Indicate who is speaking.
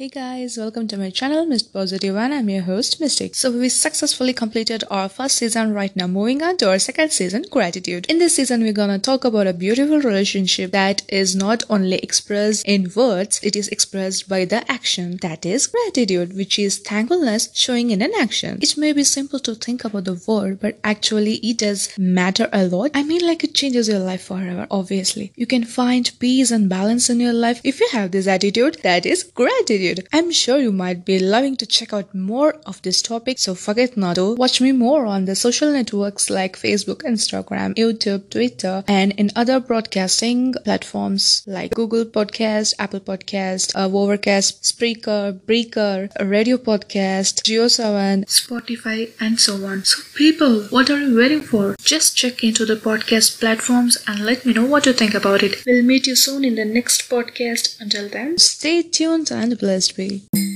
Speaker 1: Hey guys, welcome to my channel, Mr. Positive, and I'm your host, Mystic. So we successfully completed our first season right now. Moving on to our second season, Gratitude. In this season, we're gonna talk about a beautiful relationship that is not only expressed in words, it is expressed by the action. That is gratitude, which is thankfulness showing in an action. It may be simple to think about the word, but actually it does matter a lot. I mean, like it changes your life forever, obviously. You can find peace and balance in your life if you have this attitude, that is gratitude. I'm sure you might be loving to check out more of this topic, so forget not to watch me more on the social networks like Facebook, Instagram, YouTube, Twitter, and in other broadcasting platforms like Google Podcast, Apple Podcast, uh, Overcast, Spreaker, Breaker, Radio Podcast, Geo7, Spotify, and so on. So, people, what are you waiting for? Just check into the podcast platforms and let me know what you think about it. We'll meet you soon in the next podcast. Until then, stay tuned and blessed be.